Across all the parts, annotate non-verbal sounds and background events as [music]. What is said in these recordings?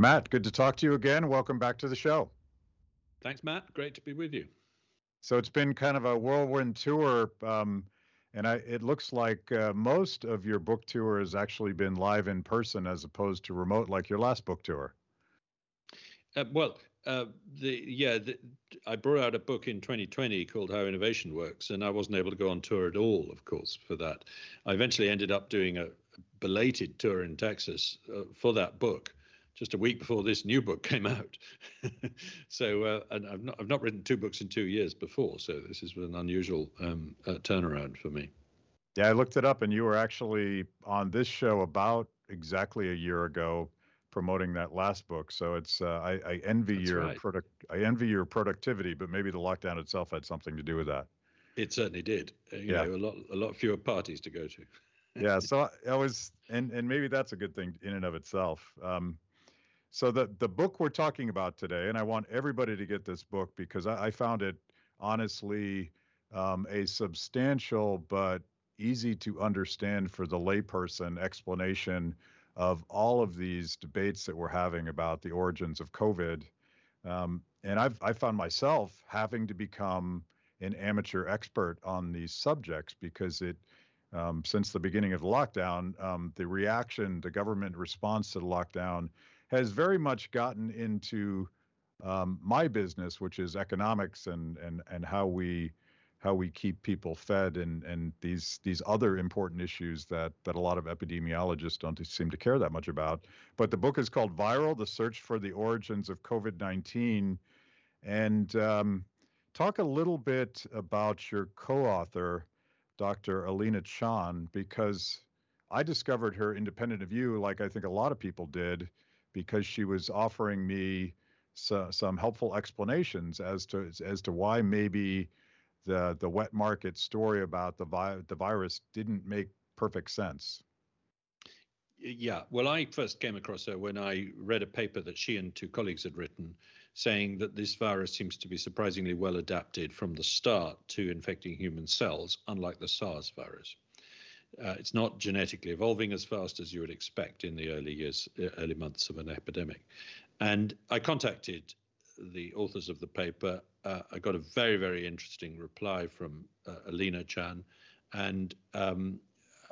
Matt, good to talk to you again. Welcome back to the show. Thanks, Matt. Great to be with you. So it's been kind of a whirlwind tour, um, and I, it looks like uh, most of your book tour has actually been live in person as opposed to remote, like your last book tour. Uh, well, uh, the yeah, the, I brought out a book in 2020 called How Innovation Works, and I wasn't able to go on tour at all, of course, for that. I eventually ended up doing a belated tour in Texas uh, for that book, just a week before this new book [laughs] came out. [laughs] so, uh, and I've not I've not written two books in two years before, so this is an unusual um, uh, turnaround for me. Yeah, I looked it up, and you were actually on this show about exactly a year ago promoting that last book. So it's uh, I, I, envy That's your right. product I envy your productivity, but maybe the lockdown itself had something to do with that. It certainly did. Uh, you yeah, know, a lot a lot fewer parties to go to. yeah, [laughs] so I was and and maybe that's a good thing in and of itself. Um, so the the book we're talking about today, and I want everybody to get this book because I, I found it honestly um, a substantial but easy to understand for the layperson explanation of all of these debates that we're having about the origins of COVID. Um, and I've I found myself having to become an amateur expert on these subjects because it um, since the beginning of the lockdown, um, the reaction, the government response to the lockdown, has very much gotten into um, my business, which is economics and and and how we how we keep people fed and and these these other important issues that that a lot of epidemiologists don't seem to care that much about. But the book is called Viral: The Search for the Origins of COVID-19, and um, talk a little bit about your co-author, Dr. Alina Chan, because I discovered her independent of you, like I think a lot of people did, because she was offering me so, some helpful explanations as to as to why maybe the the wet market story about the vi- the virus didn't make perfect sense. Yeah, well, I first came across her when I read a paper that she and two colleagues had written saying that this virus seems to be surprisingly well adapted from the start to infecting human cells, unlike the SARS virus. Uh, it's not genetically evolving as fast as you would expect in the early years, uh, early months of an epidemic. And I contacted the authors of the paper, uh, I got a very, very interesting reply from uh, Alina Chan. And um,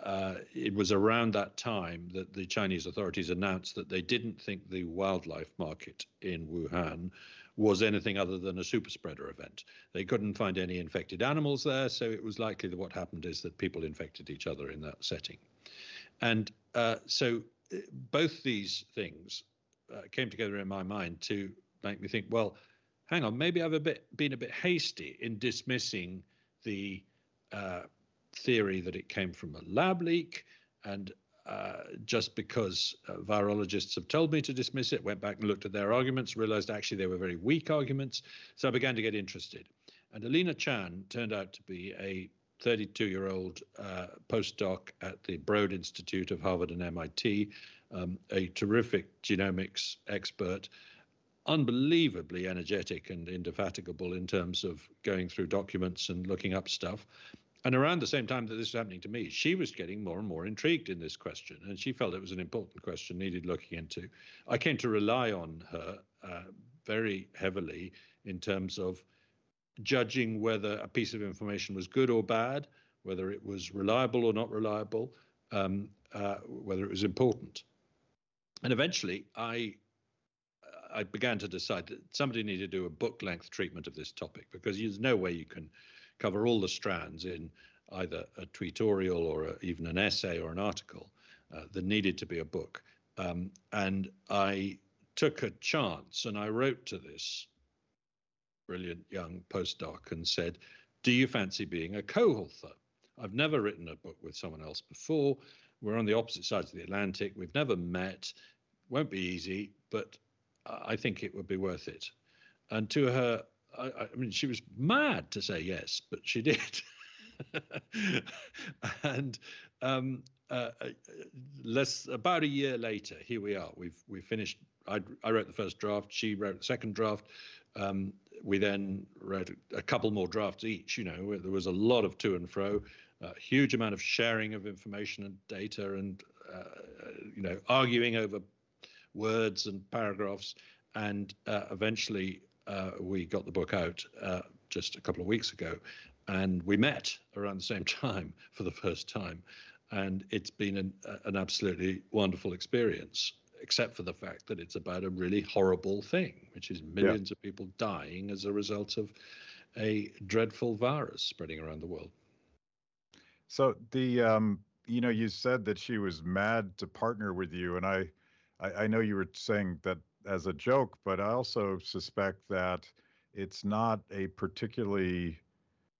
uh, it was around that time that the Chinese authorities announced that they didn't think the wildlife market in Wuhan was anything other than a super spreader event. They couldn't find any infected animals there, so it was likely that what happened is that people infected each other in that setting. And uh, so uh, both these things uh, came together in my mind to make me think, well, hang on, maybe I've a bit been a bit hasty in dismissing the uh, theory that it came from a lab leak, and uh, just because uh, virologists have told me to dismiss it, went back and looked at their arguments, realized actually they were very weak arguments, so I began to get interested. And Alina Chan turned out to be a 32 year old uh, postdoc at the Broad Institute of Harvard and MIT, um, a terrific genomics expert unbelievably energetic and indefatigable in terms of going through documents and looking up stuff. And around the same time that this was happening to me, she was getting more and more intrigued in this question, and she felt it was an important question needed looking into. I came to rely on her uh, very heavily in terms of judging whether a piece of information was good or bad, whether it was reliable or not reliable, um, uh, whether it was important. And eventually, I I began to decide that somebody needed to do a book length treatment of this topic because there's no way you can cover all the strands in either a tweetorial or a, even an essay or an article. Uh, there needed to be a book. Um, and I took a chance and I wrote to this brilliant young postdoc and said, Do you fancy being a co author? I've never written a book with someone else before. We're on the opposite sides of the Atlantic. We've never met. Won't be easy, but I think it would be worth it. And to her, I, I mean, she was mad to say yes, but she did. [laughs] and um, uh, uh, less about a year later, here we are. We've we finished. I, I wrote the first draft. She wrote the second draft. Um, we then wrote a couple more drafts each. You know, there was a lot of to and fro, a huge amount of sharing of information and data, and uh, you know, arguing over words and paragraphs. And uh, eventually, uh, we got the book out uh, just a couple of weeks ago, and we met around the same [laughs] time for the first time. And it's been an, an absolutely wonderful experience, except for the fact that it's about a really horrible thing, which is millions yeah. of people dying as a result of a dreadful virus spreading around the world. So the um, you know you said that she was mad to partner with you, and I, I, I know you were saying that as a joke, but I also suspect that it's not a particularly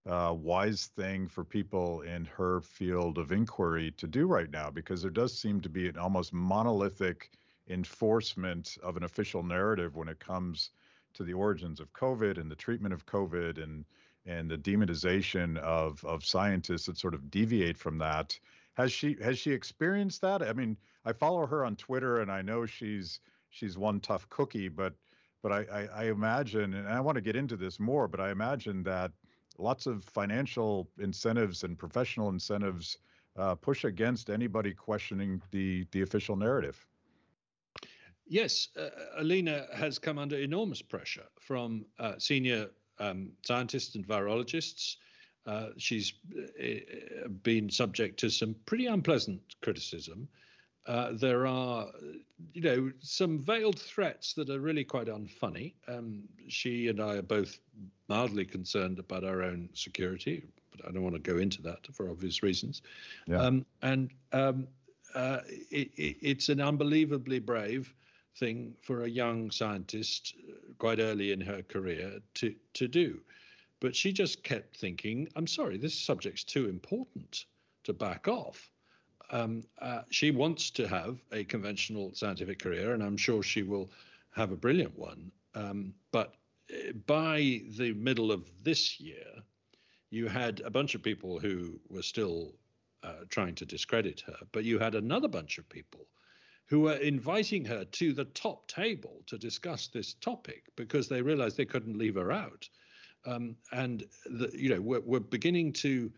uh, wise thing for people in her field of inquiry to do right now because there does seem to be an almost monolithic enforcement of an official narrative when it comes to the origins of COVID and the treatment of COVID and and the demonization of of scientists that sort of deviate from that. Has she has she experienced that? I mean, I follow her on Twitter and I know she's she's one tough cookie, but but I, I, I imagine, and I want to get into this more, but I imagine that lots of financial incentives and professional incentives uh, push against anybody questioning the the official narrative. Yes, uh, Alina has come under enormous pressure from uh, senior um, scientists and virologists. Uh, she's uh, been subject to some pretty unpleasant criticism. Uh, there are, you know, some veiled threats that are really quite unfunny. Um, she and I are both mildly concerned about our own security, but I don't want to go into that for obvious reasons. Yeah. Um, and um, uh, it, it, it's an unbelievably brave thing for a young scientist uh, quite early in her career to, to do. But she just kept thinking, I'm sorry, this subject's too important to back off. Um, uh, she wants to have a conventional scientific career, and I'm sure she will have a brilliant one. Um, but uh, by the middle of this year, you had a bunch of people who were still uh, trying to discredit her, but you had another bunch of people who were inviting her to the top table to discuss this topic because they realized they couldn't leave her out. Um, and the, you know we're, we're beginning to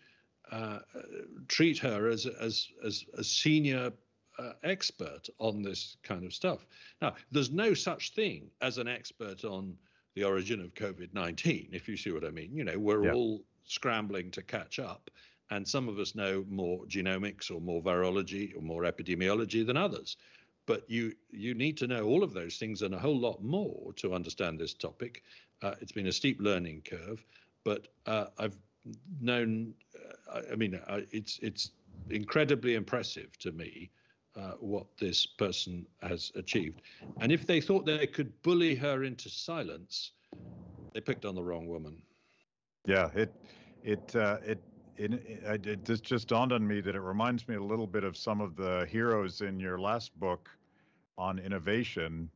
treat her as as as a senior uh, expert on this kind of stuff. Now, there's no such thing as an expert on the origin of COVID-19, if you see what I mean. You know, we're yeah. all scrambling to catch up, and some of us know more genomics or more virology or more epidemiology than others but you you need to know all of those things and a whole lot more to understand this topic. Uh, it's been a steep learning curve, but uh, I've known. I mean, uh, it's it's incredibly impressive to me uh, what this person has achieved. And if they thought they could bully her into silence, they picked on the wrong woman. Yeah, it it uh, it it, it, it just, just dawned on me that it reminds me a little bit of some of the heroes in your last book on innovation,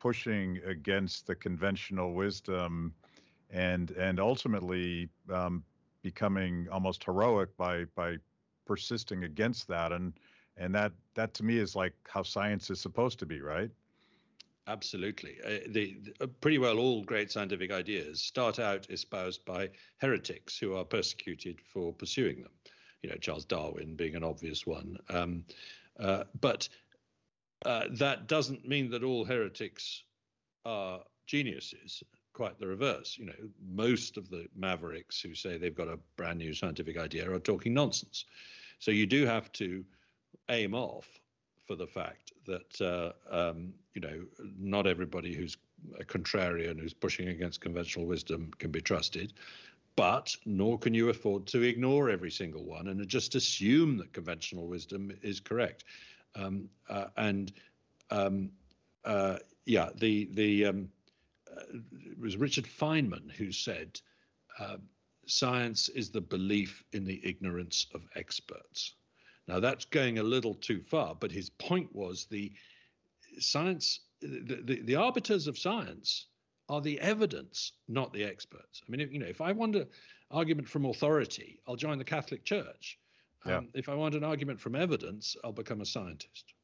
pushing against the conventional wisdom, and and ultimately um, becoming almost heroic by by persisting against that. And and that that to me is like how science is supposed to be, right? Absolutely. Uh, the, the, uh, pretty well all great scientific ideas start out espoused by heretics who are persecuted for pursuing them. You know, Charles Darwin being an obvious one. Um, uh, but uh, that doesn't mean that all heretics are geniuses. Quite the reverse. You know, most of the mavericks who say they've got a brand new scientific idea are talking nonsense. So you do have to aim off for the fact that uh, um, you know not everybody who's a contrarian who's pushing against conventional wisdom can be trusted, but nor can you afford to ignore every single one and just assume that conventional wisdom is correct. Um, uh, and um, uh, yeah, the the um, it was Richard Feynman who said, uh, "Science is the belief in the ignorance of experts." Now that's going a little too far, but his point was the science, the, the, the arbiters of science are the evidence, not the experts. I mean, if, you know, if I want an argument from authority, I'll join the Catholic Church. Yeah. Um, if I want an argument from evidence, I'll become a scientist.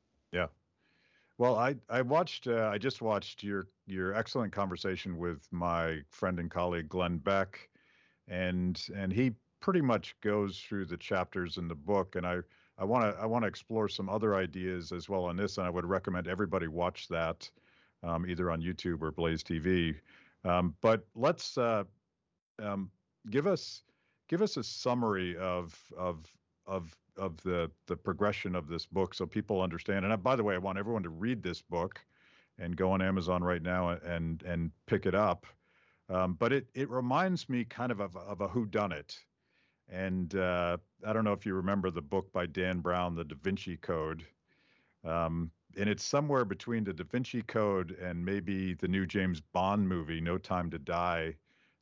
Well, I I watched uh, I just watched your your excellent conversation with my friend and colleague Glenn Beck, and and he pretty much goes through the chapters in the book, and I I want to I want to explore some other ideas as well on this, and I would recommend everybody watch that um, either on YouTube or Blaze TV. Um, but let's uh, um, give us give us a summary of of of of the the progression of this book so people understand. And I, by the way, I want everyone to read this book and go on Amazon right now and and pick it up. Um, but it it reminds me kind of of, of a whodunit. And uh, I don't know if you remember the book by Dan Brown, The Da Vinci Code. Um, and it's somewhere between the Da Vinci Code and maybe the new James Bond movie, No Time to Die,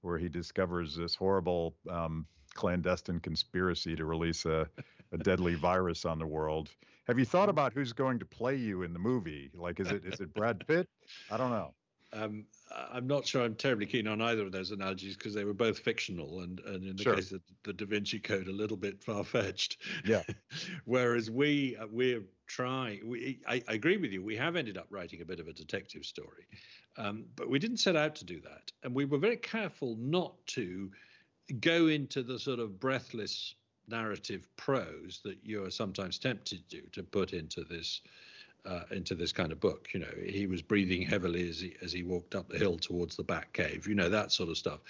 where he discovers this horrible um, clandestine conspiracy to release a, a deadly virus on the world. Have you thought about who's going to play you in the movie? Like, is it is it Brad Pitt? I don't know. Um, I'm not sure I'm terribly keen on either of those analogies because they were both fictional, and, and in the sure. case of the Da Vinci Code, a little bit far fetched. Yeah. [laughs] Whereas we uh, we're trying. We, I, I, agree with you. We have ended up writing a bit of a detective story, um, but we didn't set out to do that, and we were very careful not to go into the sort of breathless narrative prose that you are sometimes tempted to to put into this uh, into this kind of book. You know, he was breathing heavily as he as he walked up the hill towards the back cave. You know that sort of stuff,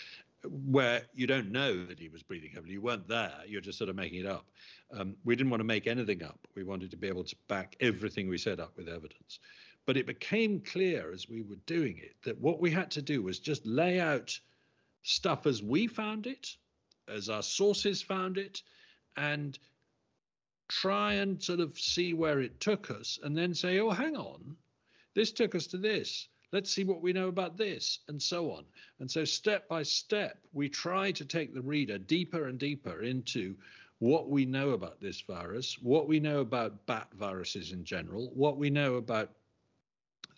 where you don't know that he was breathing heavily. You weren't there. You're just sort of making it up. Um, we didn't want to make anything up. We wanted to be able to back everything we said up with evidence. But it became clear as we were doing it that what we had to do was just lay out stuff as we found it, as our sources found it, and try and sort of see where it took us and then say, oh, hang on, this took us to this. Let's see what we know about this, and so on. And so, step by step, we try to take the reader deeper and deeper into what we know about this virus, what we know about bat viruses in general, what we know about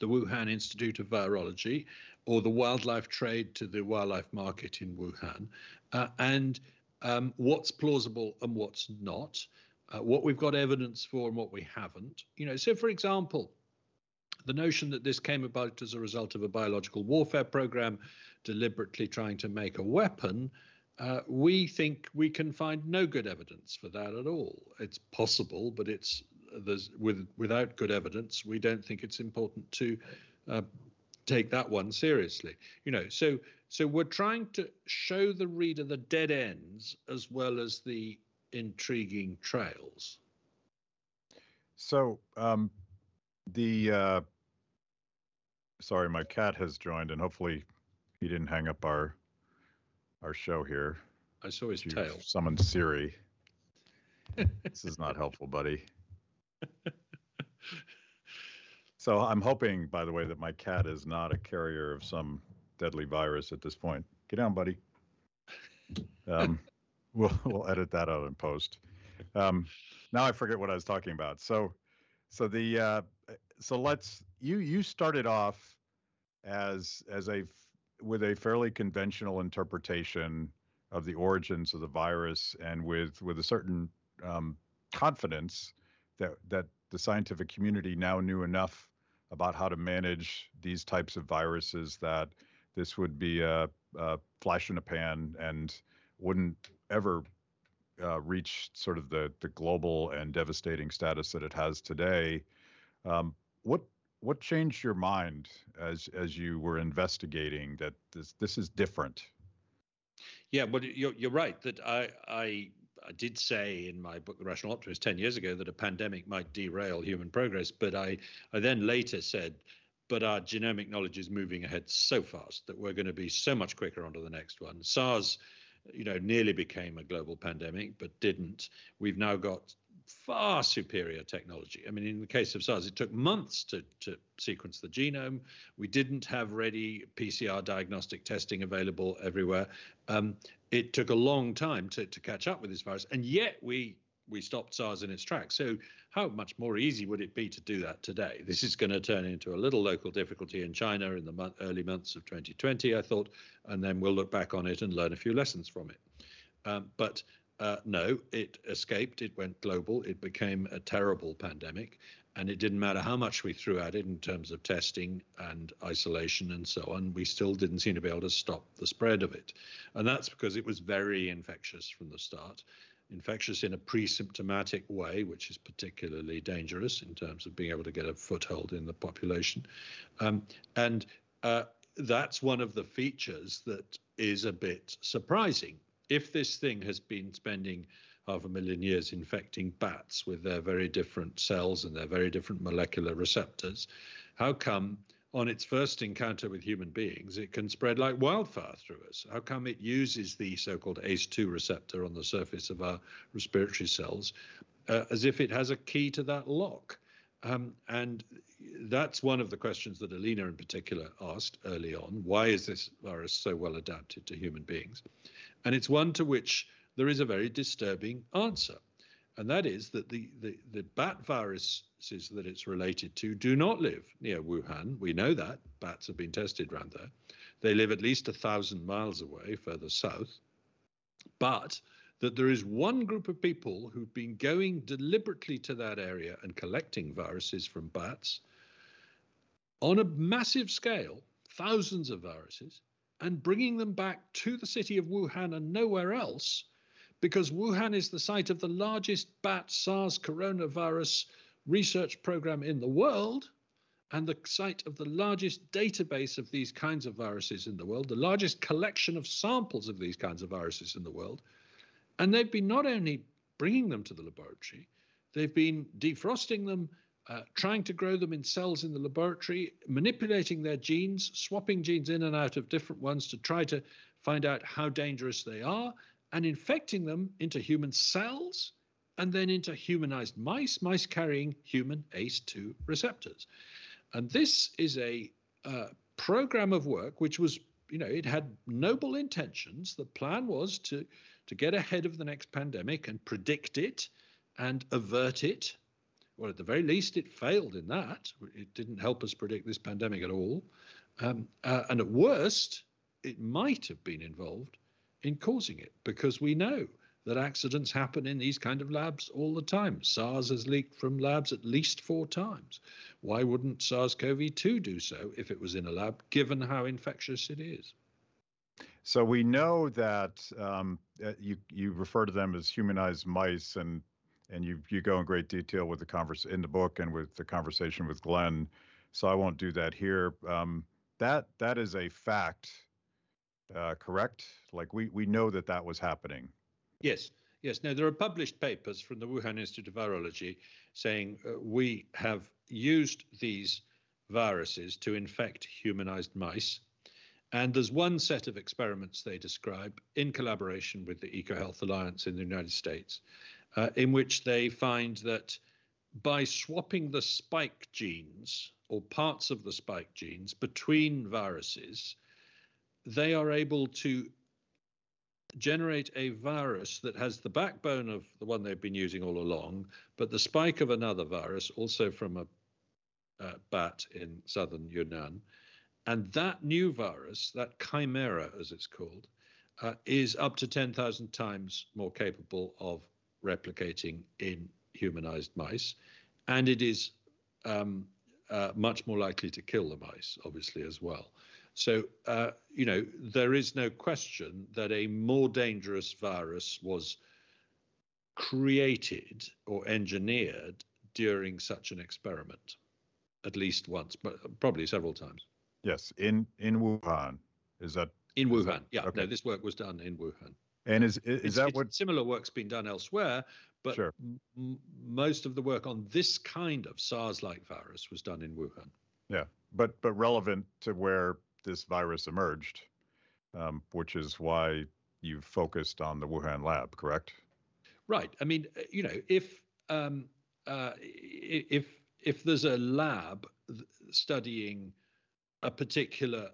the Wuhan Institute of Virology or the wildlife trade to the wildlife market in Wuhan, uh, and um, what's plausible and what's not uh, what we've got evidence for and what we haven't. You know, so for example, the notion that this came about as a result of a biological warfare program deliberately trying to make a weapon, uh, we think we can find no good evidence for that at all. It's possible, but it's with without good evidence, we don't think it's important to uh, take that one seriously. You know, so so we're trying to show the reader the dead ends as well as the intriguing trails. So um, the uh, sorry, my cat has joined, and hopefully he didn't hang up our our show here. I saw his you tail. Summoned Siri. [laughs] this is not helpful, buddy. [laughs] so I'm hoping, by the way, that my cat is not a carrier of some deadly virus at this point. Get down, buddy. Um, [laughs] we'll we'll edit that out in post. Um, now I forget what I was talking about. So, so the uh, so let's you you started off as as a with a fairly conventional interpretation of the origins of the virus and with with a certain um, confidence that that the scientific community now knew enough about how to manage these types of viruses that this would be a, a flash in a pan and wouldn't ever uh, reach sort of the the global and devastating status that it has today. Um, what what changed your mind as as you were investigating that this this is different? Yeah, but you're you're right that I I. I did say in my book, The Rational Optimist, 10 years ago, that a pandemic might derail human progress. But I, I then later said, but our genomic knowledge is moving ahead so fast that we're going to be so much quicker onto the next one. SARS you know, nearly became a global pandemic, but didn't. We've now got far superior technology. I mean, in the case of SARS, it took months to, to sequence the genome. We didn't have ready PCR diagnostic testing available everywhere. Um, it took a long time to, to catch up with this virus, and yet we we stopped SARS in its tracks. So how much more easy would it be to do that today? This is going to turn into a little local difficulty in China in the month, early months of 2020, I thought, and then we'll look back on it and learn a few lessons from it. Um, but uh, no, it escaped. It went global. It became a terrible pandemic. And it didn't matter how much we threw at it in terms of testing and isolation and so on, we still didn't seem to be able to stop the spread of it. And that's because it was very infectious from the start infectious in a pre-symptomatic way, which is particularly dangerous in terms of being able to get a foothold in the population. Um, and uh, that's one of the features that is a bit surprising. If this thing has been spending half a million years infecting bats with their very different cells and their very different molecular receptors, how come on its first encounter with human beings, it can spread like wildfire through us. How come it uses the so called ACE2 receptor on the surface of our respiratory cells uh, as if it has a key to that lock? Um, and that's one of the questions that Alina in particular asked early on. Why is this virus so well adapted to human beings? And it's one to which there is a very disturbing answer and that is that the, the, the bat viruses that it's related to do not live near Wuhan. We know that. Bats have been tested around there. They live at least a thousand miles away, further south. But that there is one group of people who've been going deliberately to that area and collecting viruses from bats on a massive scale, thousands of viruses, and bringing them back to the city of Wuhan and nowhere else because Wuhan is the site of the largest bat SARS coronavirus research program in the world and the site of the largest database of these kinds of viruses in the world, the largest collection of samples of these kinds of viruses in the world. And they've been not only bringing them to the laboratory, they've been defrosting them, uh, trying to grow them in cells in the laboratory, manipulating their genes, swapping genes in and out of different ones to try to find out how dangerous they are, and infecting them into human cells and then into humanized mice, mice carrying human ACE2 receptors. And this is a uh, program of work which was, you know, it had noble intentions. The plan was to, to get ahead of the next pandemic and predict it and avert it. Well, at the very least, it failed in that. It didn't help us predict this pandemic at all. Um, uh, and at worst, it might have been involved in causing it because we know that accidents happen in these kind of labs all the time. SARS has leaked from labs at least four times. Why wouldn't SARS-CoV-2 do so if it was in a lab, given how infectious it is? So we know that um, uh, you you refer to them as humanized mice, and and you you go in great detail with the converse in the book and with the conversation with Glenn. So I won't do that here. Um, that that is a fact uh, correct? Like we we know that that was happening. Yes, yes. Now there are published papers from the Wuhan Institute of Virology saying uh, we have used these viruses to infect humanized mice. And there's one set of experiments they describe in collaboration with the EcoHealth Alliance in the United States, uh, in which they find that by swapping the spike genes or parts of the spike genes between viruses, they are able to generate a virus that has the backbone of the one they've been using all along, but the spike of another virus, also from a uh, bat in southern Yunnan. And that new virus, that chimera as it's called, uh, is up to 10,000 times more capable of replicating in humanized mice. And it is um, uh, much more likely to kill the mice, obviously, as well. So, uh, you know, there is no question that a more dangerous virus was created or engineered during such an experiment, at least once, but probably several times. Yes, in in Wuhan. Is that in Wuhan? That, yeah, okay. no, this work was done in Wuhan. And is is, is that what similar work's been done elsewhere? But sure. m- most of the work on this kind of SARS-like virus was done in Wuhan. Yeah, but but relevant to where this virus emerged, um, which is why you've focused on the Wuhan lab, correct? Right. I mean, uh, you know, if um, uh, if if there's a lab studying a particular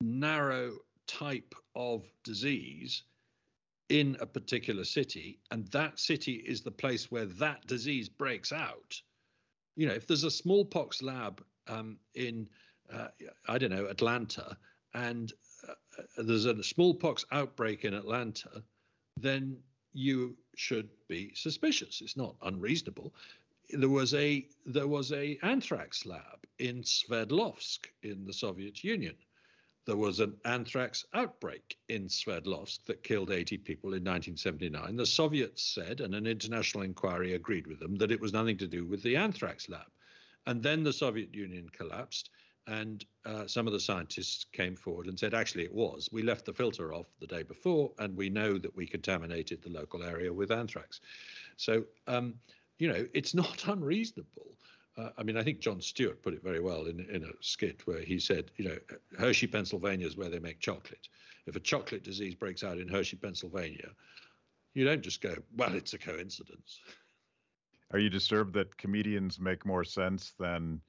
narrow type of disease in a particular city, and that city is the place where that disease breaks out. You know, if there's a smallpox lab um, in uh, I don't know, Atlanta, and uh, there's a smallpox outbreak in Atlanta, then you should be suspicious. It's not unreasonable. There was a there was a anthrax lab in Sverdlovsk in the Soviet Union. There was an anthrax outbreak in Sverdlovsk that killed 80 people in 1979. The Soviets said, and an international inquiry agreed with them, that it was nothing to do with the anthrax lab. And then the Soviet Union collapsed, and uh, some of the scientists came forward and said, actually, it was. We left the filter off the day before, and we know that we contaminated the local area with anthrax. So, um, you know, it's not [laughs] unreasonable uh, I mean, I think John Stewart put it very well in, in a skit where he said, you know, Hershey, Pennsylvania is where they make chocolate. If a chocolate disease breaks out in Hershey, Pennsylvania, you don't just go, well, it's a coincidence. Are you disturbed that comedians make more sense than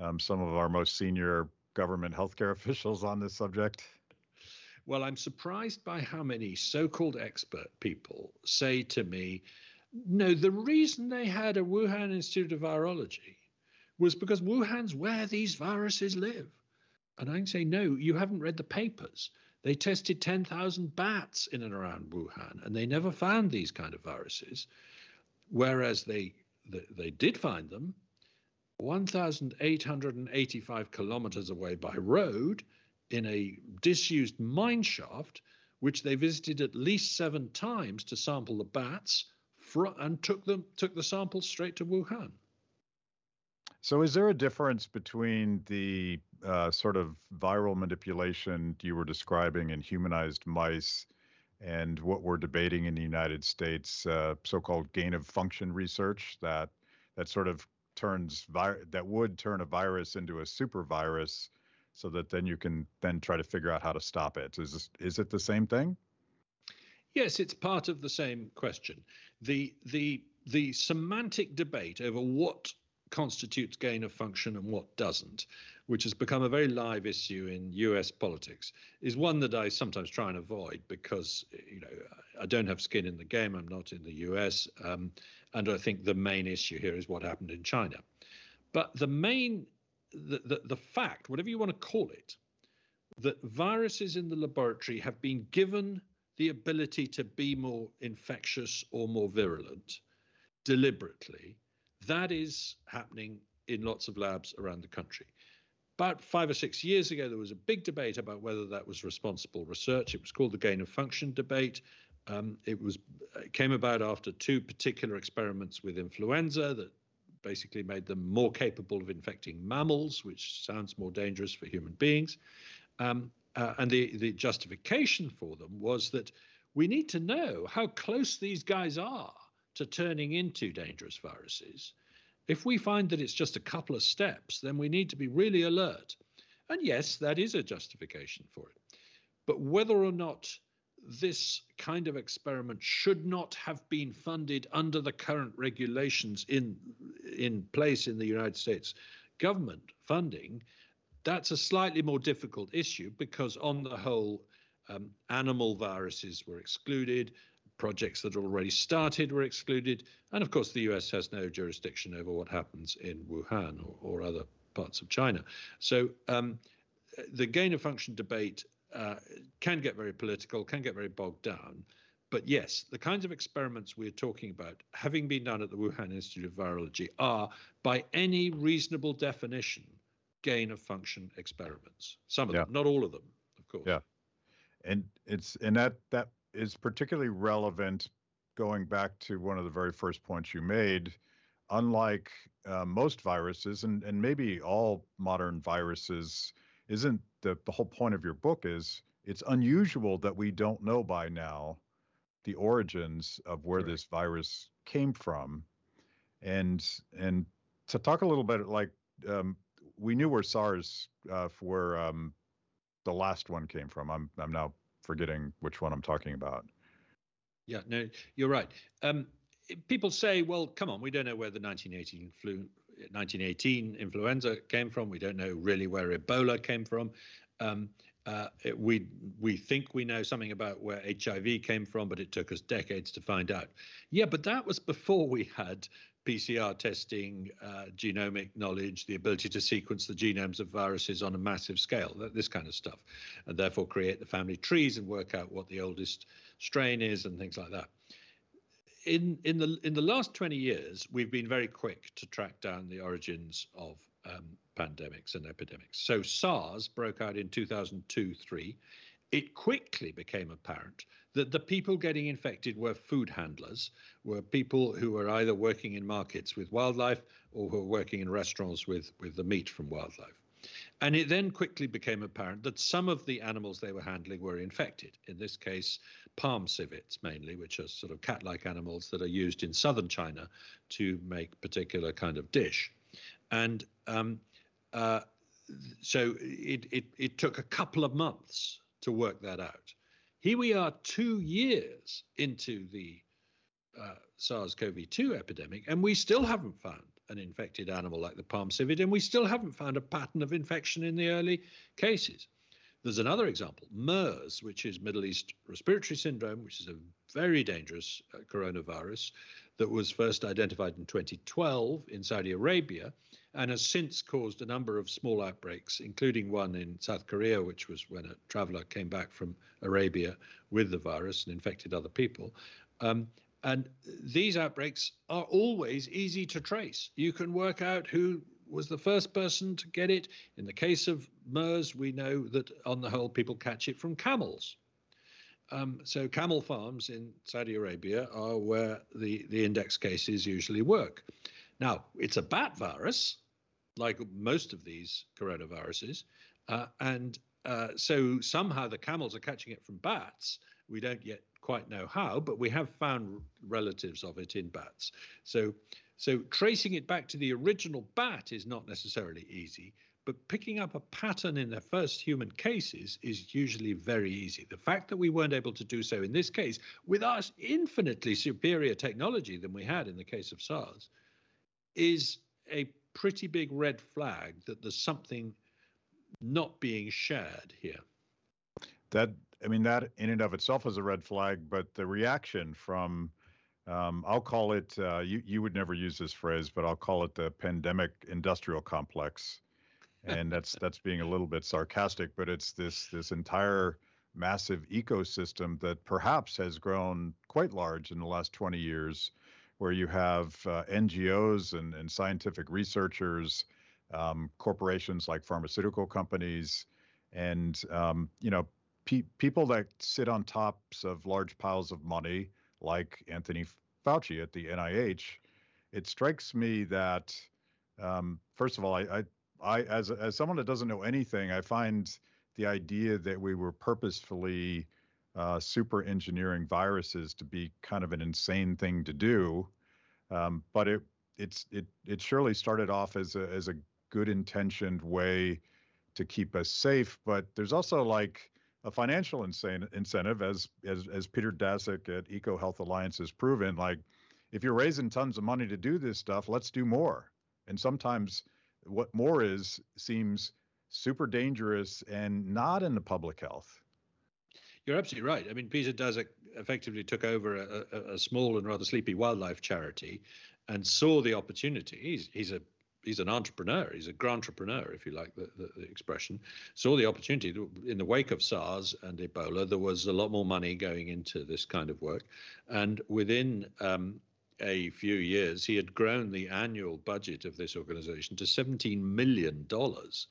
um, some of our most senior government healthcare [laughs] officials on this subject? Well, I'm surprised by how many so called expert people say to me, no, the reason they had a Wuhan Institute of Virology was because Wuhan's where these viruses live. And I can say, no, you haven't read the papers. They tested 10,000 bats in and around Wuhan, and they never found these kind of viruses. Whereas they, they, they did find them 1,885 kilometers away by road in a disused mine shaft, which they visited at least seven times to sample the bats and took them took the samples straight to Wuhan. So, is there a difference between the uh, sort of viral manipulation you were describing in humanized mice and what we're debating in the United States, uh, so-called gain of function research that that sort of turns vi- that would turn a virus into a super virus, so that then you can then try to figure out how to stop it? Is this, is it the same thing? Yes, it's part of the same question. The the the semantic debate over what constitutes gain of function and what doesn't, which has become a very live issue in US politics, is one that I sometimes try and avoid because you know I don't have skin in the game. I'm not in the US, um, and I think the main issue here is what happened in China. But the main the, the, the fact, whatever you want to call it, that viruses in the laboratory have been given the ability to be more infectious or more virulent deliberately. That is happening in lots of labs around the country. About five or six years ago, there was a big debate about whether that was responsible research. It was called the gain of function debate. Um, it was it came about after two particular experiments with influenza that basically made them more capable of infecting mammals, which sounds more dangerous for human beings. Um, uh, and the, the justification for them was that we need to know how close these guys are to turning into dangerous viruses. If we find that it's just a couple of steps, then we need to be really alert. And yes, that is a justification for it. But whether or not this kind of experiment should not have been funded under the current regulations in in place in the United States government funding that's a slightly more difficult issue because, on the whole, um, animal viruses were excluded, projects that already started were excluded, and of course, the US has no jurisdiction over what happens in Wuhan or, or other parts of China. So, um, the gain of function debate uh, can get very political, can get very bogged down. But yes, the kinds of experiments we're talking about, having been done at the Wuhan Institute of Virology, are by any reasonable definition gain of function experiments. Some of yeah. them, not all of them, of course. Yeah, and it's and that that is particularly relevant going back to one of the very first points you made. Unlike uh, most viruses, and and maybe all modern viruses, isn't the the whole point of your book is it's unusual that we don't know by now the origins of where right. this virus came from and and to talk a little bit like um, we knew where SARS uh, where um, the last one came from. I'm I'm now forgetting which one I'm talking about. Yeah, no, you're right. Um, people say, well, come on, we don't know where the 1918 flu, 1918 influenza came from. We don't know really where Ebola came from. Um, uh, it, we we think we know something about where HIV came from, but it took us decades to find out. Yeah, but that was before we had PCR testing, uh, genomic knowledge, the ability to sequence the genomes of viruses on a massive scale, this kind of stuff, and therefore create the family trees and work out what the oldest strain is and things like that. In in the in the last 20 years, we've been very quick to track down the origins of um, pandemics and epidemics. So SARS broke out in 2002 3. It quickly became apparent that the people getting infected were food handlers, were people who were either working in markets with wildlife or who were working in restaurants with, with the meat from wildlife. And it then quickly became apparent that some of the animals they were handling were infected. In this case, palm civets mainly, which are sort of cat-like animals that are used in southern China to make particular kind of dish. And um, uh, so it, it, it took a couple of months to work that out. Here we are two years into the uh, SARS CoV 2 epidemic, and we still haven't found an infected animal like the palm civet, and we still haven't found a pattern of infection in the early cases. There's another example, MERS, which is Middle East Respiratory Syndrome, which is a very dangerous uh, coronavirus that was first identified in 2012 in Saudi Arabia and has since caused a number of small outbreaks, including one in South Korea, which was when a traveler came back from Arabia with the virus and infected other people. Um, and these outbreaks are always easy to trace. You can work out who was the first person to get it. In the case of MERS, we know that on the whole, people catch it from camels. Um, so camel farms in Saudi Arabia are where the, the index cases usually work. Now, it's a bat virus, like most of these coronaviruses, uh, and uh, so somehow the camels are catching it from bats. We don't yet quite know how, but we have found relatives of it in bats. So so tracing it back to the original bat is not necessarily easy, but picking up a pattern in the first human cases is usually very easy. The fact that we weren't able to do so in this case with us infinitely superior technology than we had in the case of SARS is a pretty big red flag that there's something not being shared here. That I mean that in and of itself is a red flag, but the reaction from um, I'll call it, uh, you, you would never use this phrase, but I'll call it the pandemic industrial complex. [laughs] And that's that's being a little bit sarcastic, but it's this this entire massive ecosystem that perhaps has grown quite large in the last 20 years, where you have uh, NGOs and, and scientific researchers, um, corporations like pharmaceutical companies, and um, you know pe- people that sit on tops of large piles of money like Anthony Fauci at the NIH, it strikes me that um, first of all, I, I, I, as as someone that doesn't know anything, I find the idea that we were purposefully uh, super engineering viruses to be kind of an insane thing to do. Um, but it it's it it surely started off as a as a good intentioned way to keep us safe. But there's also like a financial insane incentive, as as as Peter Daszak at Eco Health Alliance has proven. Like, if you're raising tons of money to do this stuff, let's do more. And sometimes what more is seems super dangerous and not in the public health. You're absolutely right. I mean, Peter Daszak effectively took over a, a, a, small and rather sleepy wildlife charity and saw the opportunity. He's, he's a he's an entrepreneur. He's a grand entrepreneur, if you like the, the, the, expression. Saw the opportunity in the wake of SARS and Ebola. There was a lot more money going into this kind of work, and within um, a few years, he had grown the annual budget of this organization to 17 million dollars.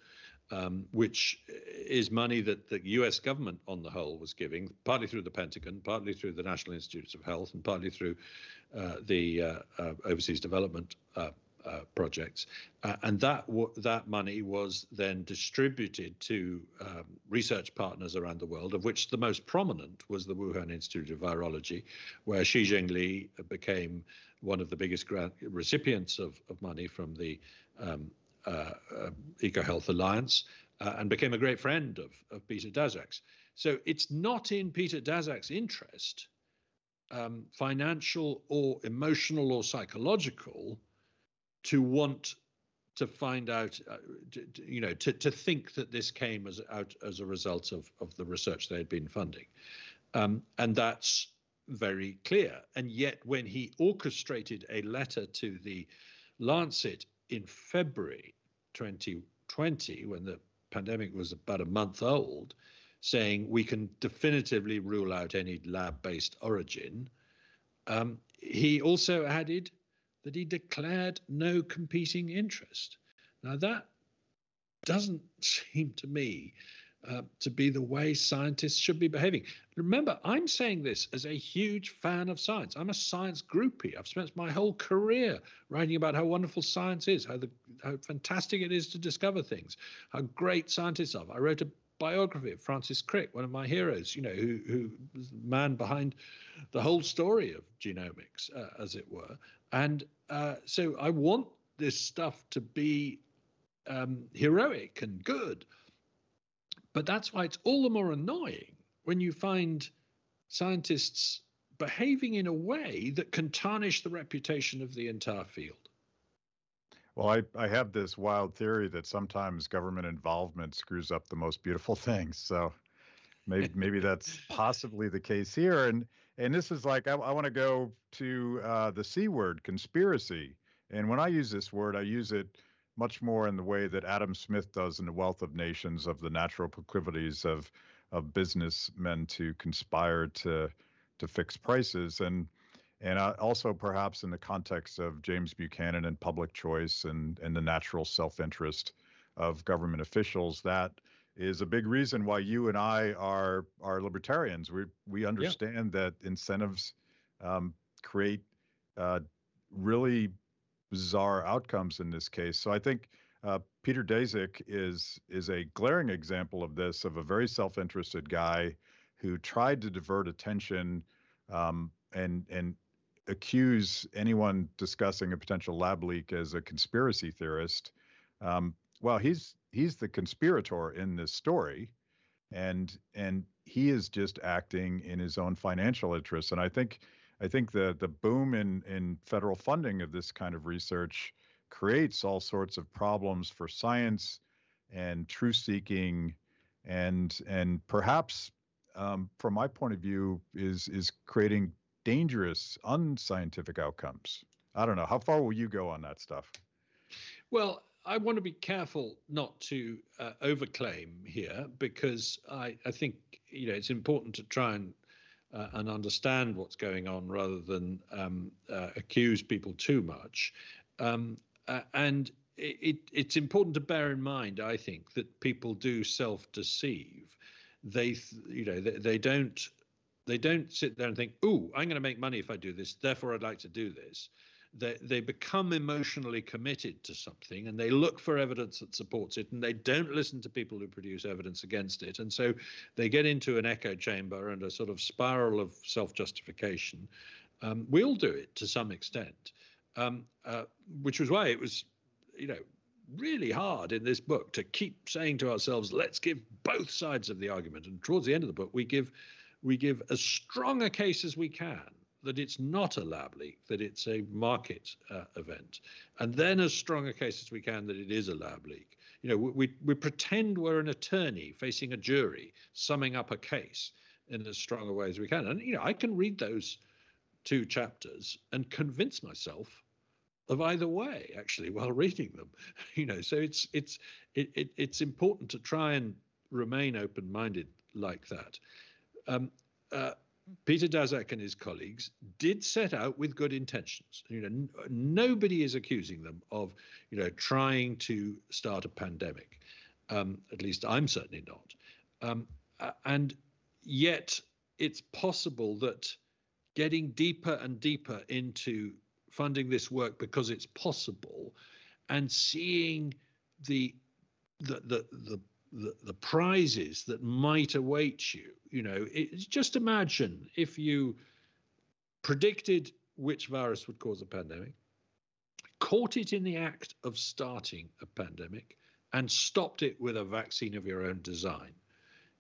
Um, which is money that the US government on the whole was giving, partly through the Pentagon, partly through the National Institutes of Health, and partly through uh, the uh, uh, Overseas Development uh, uh, projects, uh, and that that money was then distributed to um, research partners around the world, of which the most prominent was the Wuhan Institute of Virology, where Shi Zhengli became one of the biggest grant recipients of, of money from the um, EcoHealth Alliance, uh, and became a great friend of, of Peter Daszak's. So it's not in Peter Daszak's interest, um, financial or emotional or psychological, to want to find out, uh, to, you know, to, to think that this came as out as a result of, of the research they had been funding. Um, and that's very clear. And yet, when he orchestrated a letter to the Lancet in February 2020, when the pandemic was about a month old, saying we can definitively rule out any lab based origin, um, he also added that he declared no competing interest. Now, that doesn't [laughs] seem to me uh, to be the way scientists should be behaving. Remember, I'm saying this as a huge fan of science. I'm a science groupie. I've spent my whole career writing about how wonderful science is, how, the, how fantastic it is to discover things, how great scientists are. I wrote a biography of Francis Crick, one of my heroes, you know, who, who was the man behind the whole story of genomics, uh, as it were. And uh, so I want this stuff to be um, heroic and good. But that's why it's all the more annoying when you find scientists behaving in a way that can tarnish the reputation of the entire field. Well, I, I have this wild theory that sometimes government involvement screws up the most beautiful [laughs] things. So maybe [laughs] maybe that's possibly the case here. And and this is like I, I want to go to uh, the c word, conspiracy. And when I use this word, I use it much more in the way that Adam Smith does in The Wealth of Nations of the natural proclivities of of businessmen to conspire to to fix prices and and uh, also perhaps in the context of James Buchanan and public choice and and the natural self-interest of government officials that is a big reason why you and I are are libertarians. We we understand yeah. that incentives um, create uh, really bizarre outcomes in this case. So I think uh, Peter Daszak is is a glaring example of this, of a very self-interested guy who tried to divert attention um, and and accuse anyone discussing a potential lab leak as a conspiracy theorist. Um, well, he's he's the conspirator in this story, and and he is just acting in his own financial interests. And I think I think the the boom in in federal funding of this kind of research creates all sorts of problems for science and truth seeking and and perhaps um, from my point of view is is creating dangerous unscientific outcomes. I don't know. How far will you go on that stuff? Well i want to be careful not to uh, overclaim here because I, I think you know it's important to try and uh, and understand what's going on rather than um, uh, accuse people too much. Um, uh, and it, it's important to bear in mind, I think, that people do self-deceive. They, you know, they, they don't they don't sit there and think, "Oh, I'm going to make money if I do this. Therefore, I'd like to do this." They, they become emotionally committed to something and they look for evidence that supports it and they don't listen to people who produce evidence against it. And so they get into an echo chamber and a sort of spiral of self justification. Um, we all do it to some extent, um, uh, which was why it was, you know, really hard in this book to keep saying to ourselves, let's give both sides of the argument. And towards the end of the book, we give we give as strong a case as we can that it's not a lab leak, that it's a market uh, event, and then as strong a case as we can that it is a lab leak. You know, we, we pretend we're an attorney facing a jury, summing up a case in as strong a way as we can. And, you know, I can read those two chapters and convince myself of either way actually [laughs] while reading them [laughs] you know so it's it's it, it it's important to try and remain open-minded like that um, uh, Peter Daszak and his colleagues did set out with good intentions. You know, n- nobody is accusing them of, you know, trying to start a pandemic. Um, at least I'm certainly not. Um, and yet, it's possible that getting deeper and deeper into funding this work because it's possible, and seeing the the the, the the, the prizes that might await you. You know, it, just imagine if you predicted which virus would cause a pandemic, caught it in the act of starting a pandemic, and stopped it with a vaccine of your own design,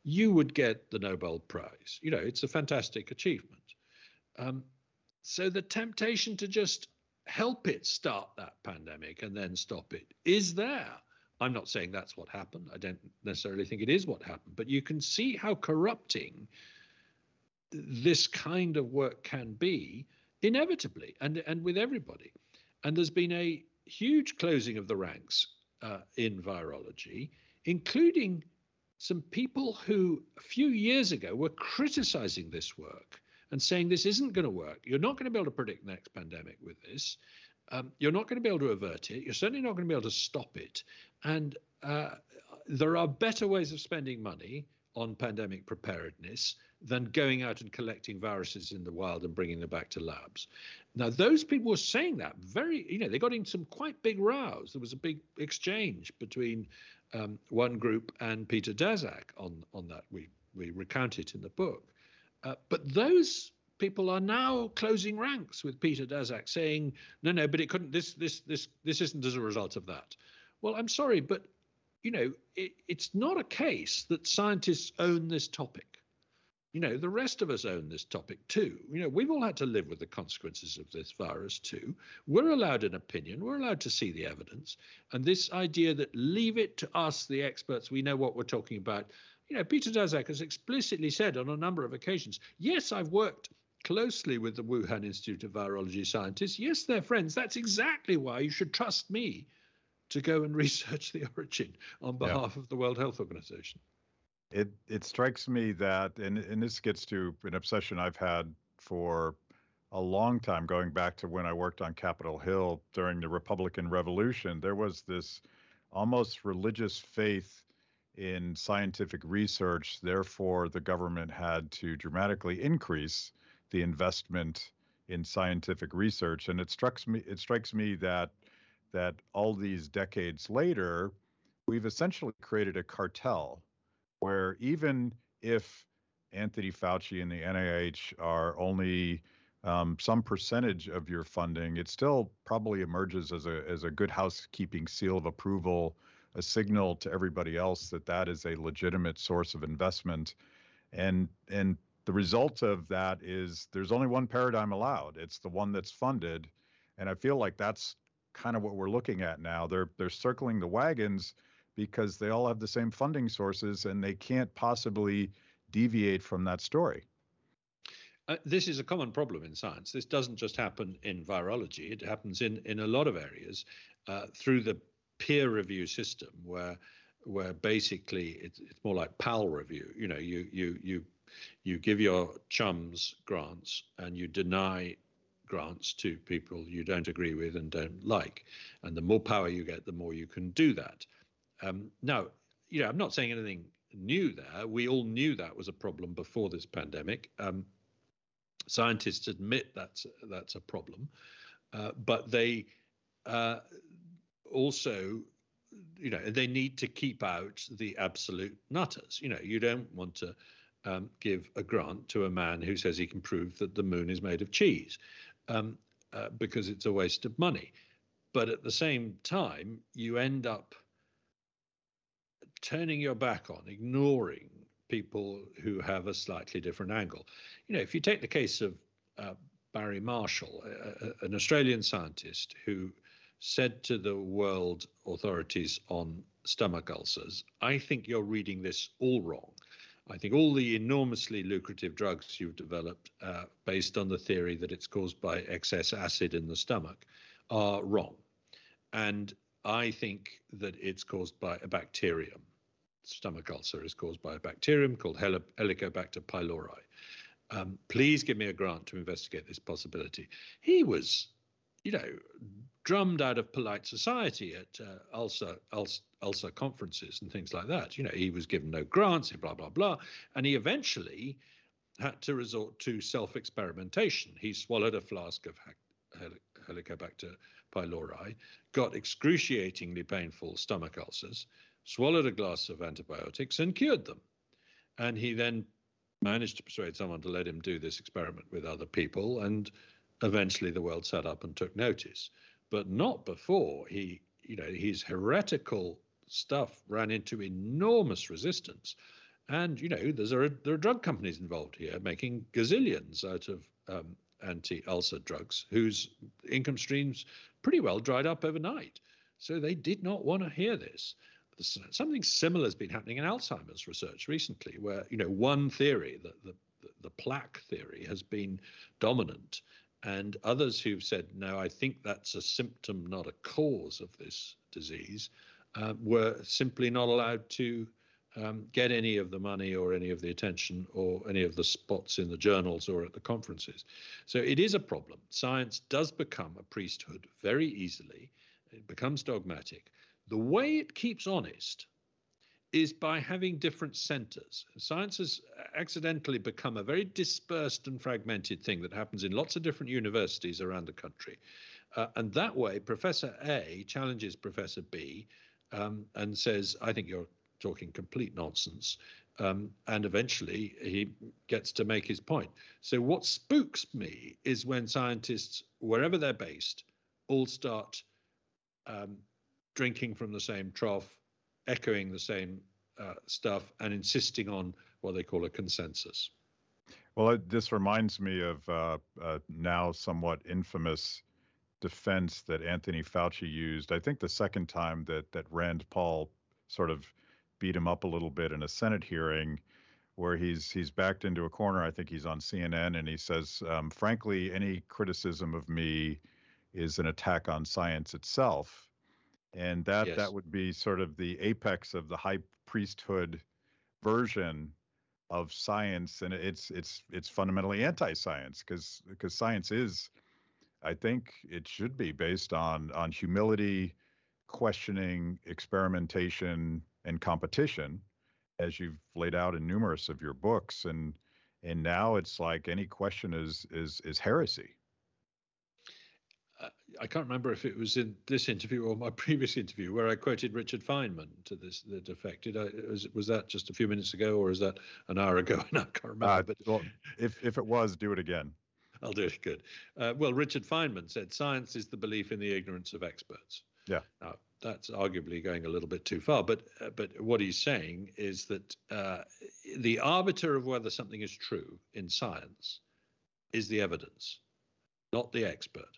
you would get the Nobel Prize. You know, it's a fantastic achievement. Um, so the temptation to just help it start that pandemic and then stop it is there. I'm not saying that's what happened. I don't necessarily think it is what happened, but you can see how corrupting this kind of work can be inevitably and, and with everybody. And there's been a huge closing of the ranks uh, in virology, including some people who a few years ago were criticizing this work and saying this isn't going to work. You're not going to be able to predict the next pandemic with this. um, you're not going to be able to avert it. You're certainly not going to be able to stop it. And uh, there are better ways of spending money on pandemic preparedness than going out and collecting viruses in the wild and bringing them back to labs. Now, those people were saying that very, you know, they got in some quite big rows. There was a big exchange between um, one group and Peter Daszak on on that. We we recount it in the book. Uh, but those people are now closing ranks with Peter Daszak, saying, "No, no, but it couldn't. This this this this isn't as a result of that." Well, I'm sorry, but you know, it, it's not a case that scientists own this topic. You know, the rest of us own this topic too. You know, we've all had to live with the consequences of this virus too. We're allowed an opinion, we're allowed to see the evidence. And this idea that leave it to us, the experts, we know what we're talking about. You know, Peter Daszak has explicitly said on a number of occasions, yes, I've worked closely with the Wuhan Institute of Virology scientists. Yes, they're friends. That's exactly why you should trust me to go and [laughs] research the origin on behalf yeah. of the World Health Organization. It it strikes me that, and and this gets to an obsession I've had for a long time, going back to when I worked on Capitol Hill during the Republican Revolution. There was this almost religious faith in scientific research. Therefore, the government had to dramatically increase the investment in scientific research. And it strikes me it strikes me that that all these decades later, we've essentially created a cartel where even if Anthony Fauci and the NIH are only um, some percentage of your funding, it still probably emerges as a as a good housekeeping seal of approval, a signal to everybody else that that is a legitimate source of investment, and and the result of that is there's only one paradigm allowed. It's the one that's funded, and I feel like that's kind of what we're looking at now. They're they're circling the wagons because they all have the same funding sources and they can't possibly deviate from that story. Uh, this is a common problem in science. This doesn't just happen in virology. It happens in in a lot of areas uh, through the peer review system, where where basically it's, it's more like PAL review. You know, you you you you give your chums grants and you deny grants to people you don't agree with and don't like. And the more power you get, the more you can do that. Um, now, you know, I'm not saying anything new there. We all knew that was a problem before this pandemic. Um, scientists admit that's that's a problem, uh, but they uh, also, you know, they need to keep out the absolute nutters. You know, you don't want to um, give a grant to a man who says he can prove that the moon is made of cheese um, uh, because it's a waste of money. But at the same time, you end up turning your back on, ignoring people who have a slightly different angle. You know, if you take the case of uh, Barry Marshall, an Australian scientist who said to the world authorities on stomach ulcers, I think you're reading this all wrong. I think all the enormously lucrative drugs you've developed uh, based on the theory that it's caused by excess acid in the stomach are wrong. And I think that it's caused by a bacterium. Stomach ulcer is caused by a bacterium called Helicobacter pylori. Um, please give me a grant to investigate this possibility. He was, you know, drummed out of polite society at uh, ulcer, conferences and things like that. You know, he was given no grants, blah, blah, blah. And he eventually had to resort to self experimentation. He swallowed a flask of Helicobacter pylori, got excruciatingly painful stomach ulcers, swallowed a glass of antibiotics, and cured them. And he then managed to persuade someone to let him do this experiment with other people. And eventually the world sat up and took notice but not before he, you know, his heretical stuff ran into enormous resistance. And you know, there's a, there are drug companies involved here making gazillions out of um, anti-ulcer drugs, whose income streams pretty well dried up overnight. So they did not want to hear this. Something similar has been happening in Alzheimer's research recently, where you know one theory, the the, the plaque theory, has been dominant, and others who've said, no, I think that's a symptom, not a cause of this disease, uh, were simply not allowed to um, get any of the money or any of the attention or any of the spots in the journals or at the conferences. So it is a problem. Science does become a priesthood very easily, it becomes dogmatic. The way it keeps honest is by having different centers. Science has accidentally become a very dispersed and fragmented thing that happens in lots of different universities around the country. Uh, and that way, Professor A challenges Professor B um, and says, I think you're talking complete nonsense. Um, and eventually he gets to make his point. So, what spooks me is when scientists, wherever they're based, all start um, drinking from the same trough, echoing the same uh, stuff, and insisting on what they call a consensus. Well, it, this reminds me of uh, now somewhat infamous defense that Anthony Fauci used. I think the second time that that Rand Paul sort of beat him up a little bit in a Senate hearing, where he's he's backed into a corner. I think he's on CNN, and he says, um, "Frankly, any criticism of me is an attack on science itself." And that yes. that would be sort of the apex of the high priesthood version of science and it's it's it's fundamentally anti-science because because science is i think it should be based on on humility questioning experimentation and competition as you've laid out in numerous of your books and and now it's like any question is is is heresy I can't remember if it was in this interview or my [laughs] previous interview where I quoted Richard Feynman to this. Did I, was, was that just a few minutes ago or is that an hour ago? [laughs] I can't remember. Uh, but well, if if it was, do it again. I'll do it. Good. Uh, well, Richard Feynman said science is the belief in the ignorance of experts. Yeah. Now that's arguably going a little bit too far, but uh, but what he's saying is that uh, the arbiter of whether something is true in science is the evidence, not the expert.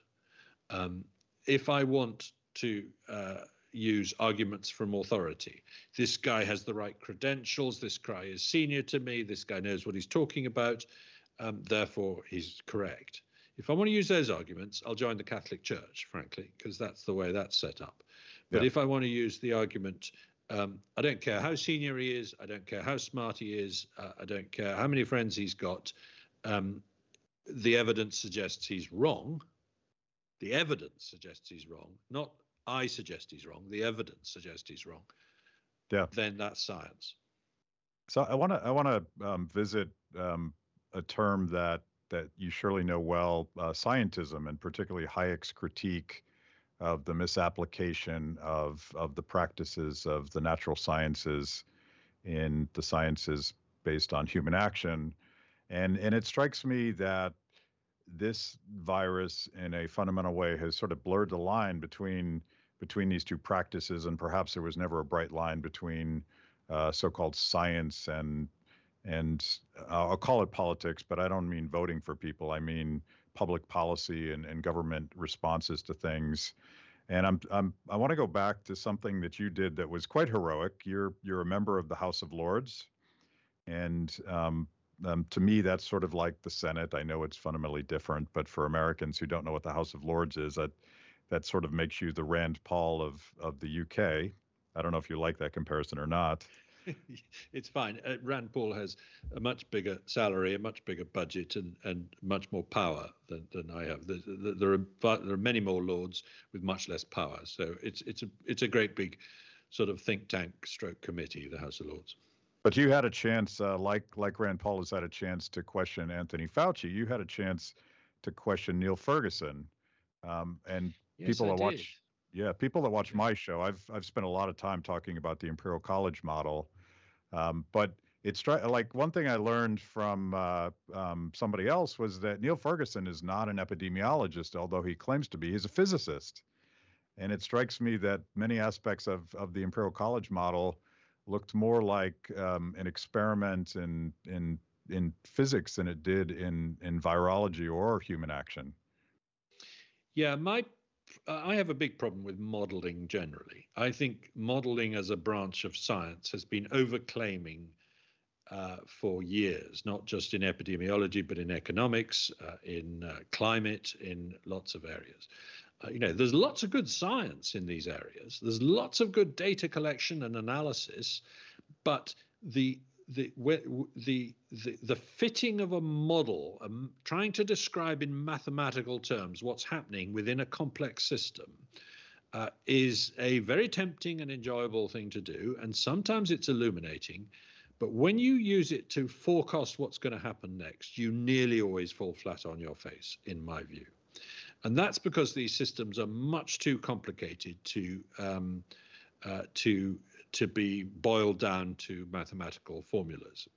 Um, if I want to uh, use arguments from authority, this guy has the right credentials, this guy is senior to me, this guy knows what he's talking about, um, therefore he's correct. If I want to use those arguments, I'll join the Catholic Church, frankly, because that's the way that's set up. But yeah. if I want to use the argument, um, I don't care how senior he is, I don't care how smart he is, uh, I don't care how many friends he's got, um, the evidence suggests he's wrong the evidence suggests he's wrong, not I suggest he's wrong, the evidence suggests he's wrong, yeah. then that's science. So I want to I want to um, visit um, a term that that you surely know well, uh, scientism, and particularly Hayek's critique of the misapplication of of the practices of the natural sciences in the sciences based on human action, and and it strikes me that this virus in a fundamental way has sort of blurred the line between between these two practices and perhaps there was never a bright line between uh, so-called science and and uh, I'll call it politics, but I don't mean voting for people. I mean public policy and, and government responses to things. And I'm, I'm I want to go back to something that you did that was quite heroic. You're you're a member of the House of Lords, and um, um, to me, that's sort of like the Senate. I know it's fundamentally different, but for Americans who don't know what the House of Lords is, that that sort of makes you the Rand Paul of of the UK. I don't know if you like that comparison or not. [laughs] it's fine. Uh, Rand Paul has a much bigger salary, a much bigger budget, and, and much more power than, than I have. There, there, are there are many more lords with much less power. So it's it's a it's a great big sort of think tank stroke committee, the House of Lords. But you had a chance, uh, like like Rand Paul has had a chance to question Anthony Fauci. You had a chance to question Neil Ferguson, um, and yes, people I that did. watch, yeah, people that watch my show. I've I've spent a lot of time talking about the Imperial College model, um, but it's like one thing I learned from uh, um, somebody else was that Neil Ferguson is not an epidemiologist, although he claims to be. He's a physicist, and it strikes me that many aspects of of the Imperial College model looked more like um, an experiment in in in physics than it did in in virology or human action. Yeah, my I have a big problem with modeling generally. I think modeling as a branch of science has been overclaiming uh, for years, not just in epidemiology, but in economics, uh, in uh, climate, in lots of areas. Uh, you know, there's lots of good science in these areas. There's lots of good data collection and analysis, but the the the the, the fitting of a model, um, trying to describe in mathematical terms what's happening within a complex system, uh, is a very tempting and enjoyable thing to do, and sometimes it's illuminating. But when you use it to forecast what's going to happen next, you nearly always fall flat on your face, in my view. And that's because these systems are much too complicated to um, uh, to to be boiled down to mathematical formulas.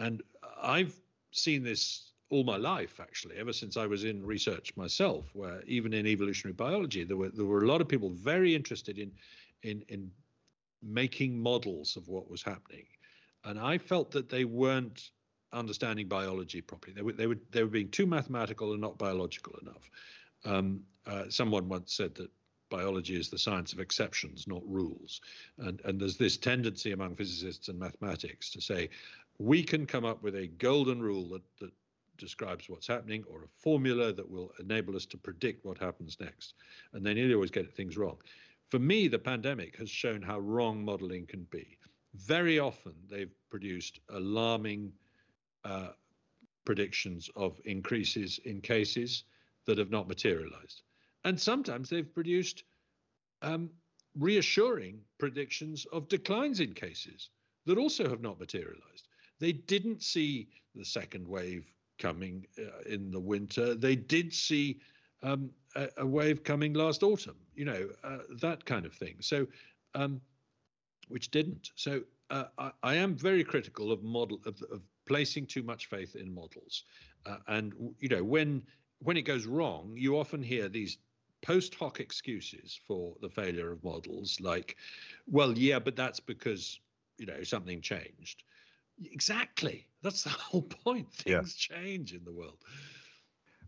And I've seen this all my life, actually, ever since I was in research myself, where even in evolutionary biology, there were there were a lot of people very interested in in in making models of what was happening, and I felt that they weren't understanding biology properly. They were they were they were being too mathematical and not biological enough. Um, uh, someone once said that biology is the science of exceptions, not rules. And, and there's this tendency among physicists and mathematics to say, we can come up with a golden rule that, that describes what's happening or a formula that will enable us to predict what happens next. And they nearly always get things wrong. For me, the pandemic has shown how wrong modeling can be. Very often, they've produced alarming uh, predictions of increases in cases that have not materialized. And sometimes they've produced um, reassuring predictions of declines in cases that also have not materialized. They didn't see the second wave coming uh, in the winter. They did see um, a, a, wave coming last autumn, you know, uh, that kind of thing. So, um, which didn't. So, uh, I, I, am very critical of model of, of placing too much faith in models, uh, and you know, when when it goes wrong, you often hear these post hoc excuses for the failure of models like well yeah but that's because you know something changed. Exactly. That's the [laughs] whole point. Things yeah. change in the world.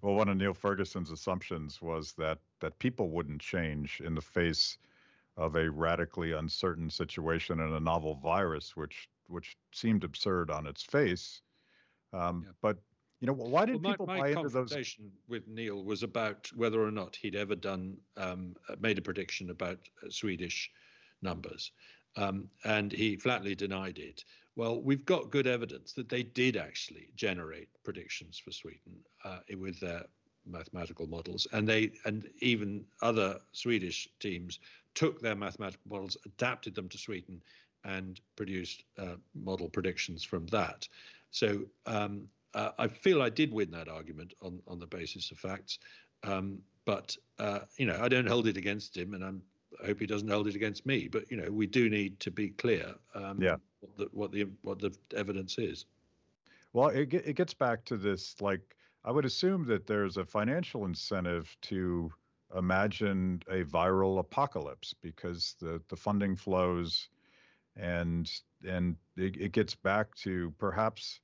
Well one of neil ferguson's assumptions was that that people wouldn't change in the face of a radically uncertain situation and a novel virus which which seemed absurd on its face. Um, yeah. but you know, why did well, people my, my buy into those? conversation with Neil was about whether or not he'd ever done um, uh, made a prediction about uh, Swedish numbers, um, and he flatly denied it. Well, we've got good evidence that they did actually generate predictions for Sweden uh, with their mathematical models, and they and even other Swedish teams took their mathematical models, adapted them to Sweden, and produced uh, model predictions from that. So um, uh, I feel I did win that argument on on the basis of facts, um, but uh, you know I don't hold it against him, and I'm, i hope he doesn't hold it against me. But you know we do need to be clear. Um, yeah. What the, what the what the evidence is. Well, it it gets back to this. Like I would assume that there's a financial incentive to imagine a viral apocalypse because the the funding flows, and and it, it gets back to perhaps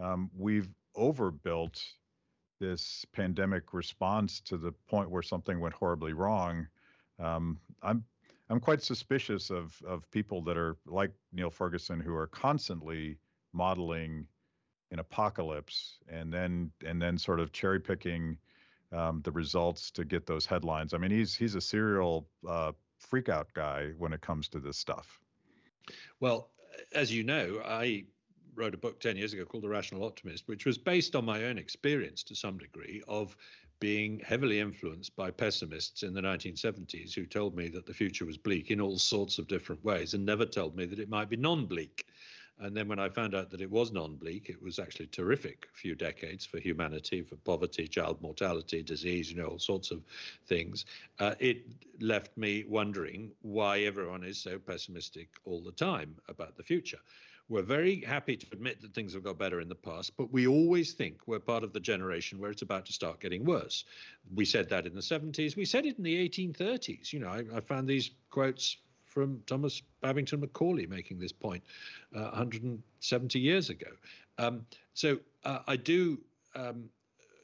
um, we've overbuilt this pandemic response to the point where something went horribly wrong. Um, I'm I'm quite suspicious of of people that are like Neil Ferguson who are constantly modeling an apocalypse and then and then sort of cherry picking um, the results to get those headlines. I mean, he's he's a serial uh, freakout guy when it comes to this stuff. Well, as you know, I wrote a book 10 years ago called The Rational Optimist, which was based on my own experience to some degree of being heavily influenced by pessimists in the 1970s who told me that the future was bleak in all sorts of different ways and never told me that it might be non bleak. And then when I found out that it was non bleak, it was actually terrific few decades for humanity, for poverty, child mortality, disease, you know, all sorts of things. Uh, it left me wondering why everyone is so pessimistic all the time about the future. We're very happy to admit that things have got better in the past, but we always think we're part of the generation where it's about to start getting worse. We said that in the 70s. We said it in the 1830s. You know, I, I found these quotes from Thomas Babington Macaulay making this point uh, 170 years ago. Um, so uh, I do um,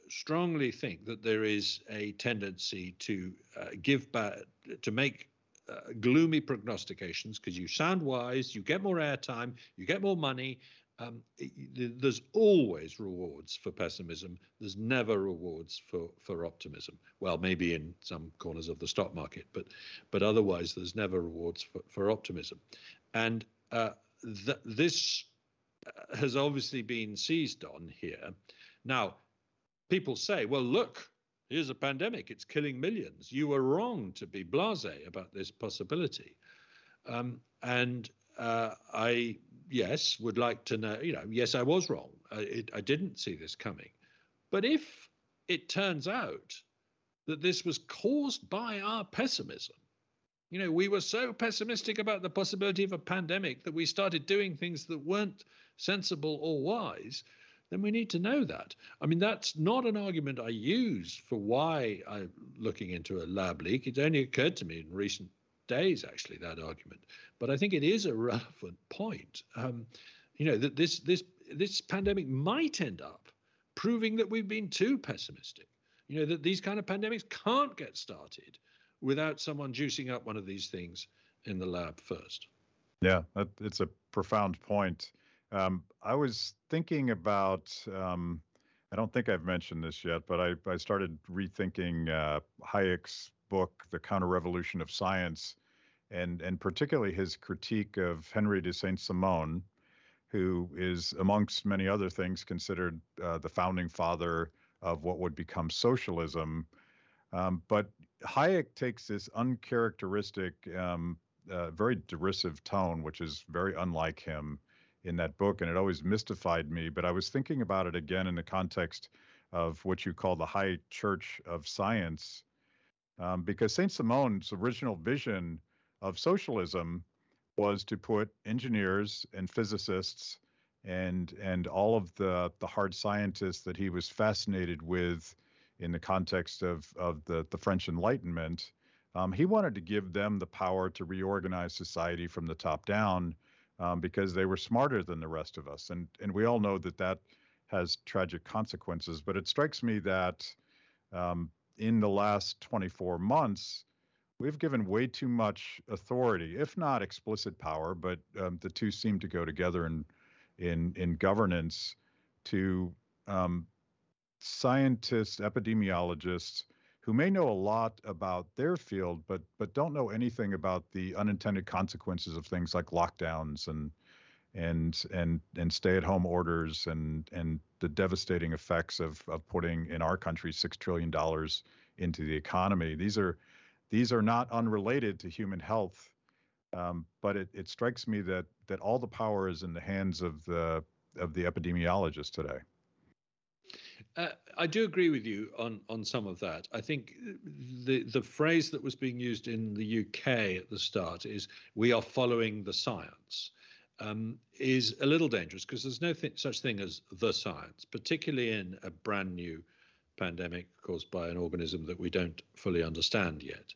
strongly think that there is a tendency to uh, give back, to make uh, gloomy prognostications because you sound wise, you get more airtime, you get more money. Um, it, there's always rewards for pessimism. There's never rewards for for optimism. Well, maybe in some corners of the stock market, but but otherwise, there's never rewards for, for optimism. And uh, th- this has obviously been seized on here. Now, people say, well, look, here's a pandemic, it's killing millions. You were wrong to be blase about this possibility. Um, and uh, I, yes, would like to know, you know, yes, I was wrong. I, it, I didn't see this coming. But if it turns out that this was caused by our pessimism, you know, we were so pessimistic about the possibility of a pandemic that we started doing things that weren't sensible or wise, then we need to know that. I mean, that's not an argument I use for why I'm looking into a lab leak. It only occurred to me in recent days, actually, that argument. But I think it is a relevant point. Um, you know, that this this this pandemic might end up proving that we've been too pessimistic. You know, that these kind of pandemics can't get started without someone juicing up one of these things in the lab first. Yeah, it's a profound point. Um, I was thinking about, um, I don't think I've mentioned this yet, but I, I started rethinking uh, Hayek's book, The Counter Revolution of Science, and, and particularly his critique of Henry de Saint Simon, who is, amongst many other things, considered uh, the founding father of what would become socialism. Um, but Hayek takes this uncharacteristic, um, uh, very derisive tone, which is very unlike him in that book, and it always mystified me. But I was thinking about it again in the context of what you call the high church of science, um, because Saint Simon's original vision of socialism was to put engineers and physicists and and all of the the hard scientists that he was fascinated with in the context of of the the French Enlightenment. Um, he wanted to give them the power to reorganize society from the top down um, because they were smarter than the rest of us, and and we all know that that has tragic consequences. But it strikes me that um, in the last 24 months, we've given way too much authority, if not explicit power, but um, the two seem to go together in in in governance to um, scientists, epidemiologists who may know a lot about their field, but but don't know anything about the unintended consequences of things like lockdowns and and and and stay-at-home orders and and the devastating effects of of putting in our country six trillion dollars into the economy. These are these are not unrelated to human health, um, but it, it strikes me that that all the power is in the hands of the of the epidemiologists today. Uh, I do agree with you on on some of that. I think the the phrase that was being used in the UK at the start is "we are following the science." Um, is a little dangerous because there's no th- such thing as the science, particularly in a brand new pandemic caused by an organism that we don't fully understand yet.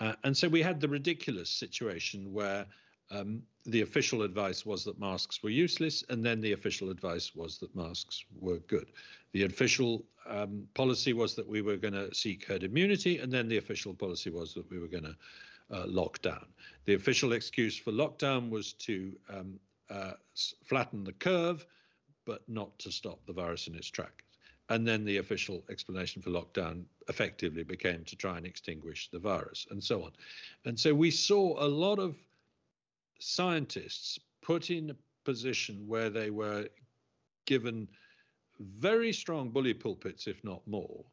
Uh, and so we had the ridiculous situation where um, the official advice was that masks were useless, and then the official advice was that masks were good. The official um, policy was that we were going to seek herd immunity, and then the official policy was that we were going to uh, lock down. The official excuse for lockdown was to um, uh, flatten the curve, but not to stop the virus in its tracks. And then the official explanation for lockdown effectively became to try and extinguish the virus, and so on. And so we saw a lot of scientists put in a position where they were given very strong bully pulpits, if not more,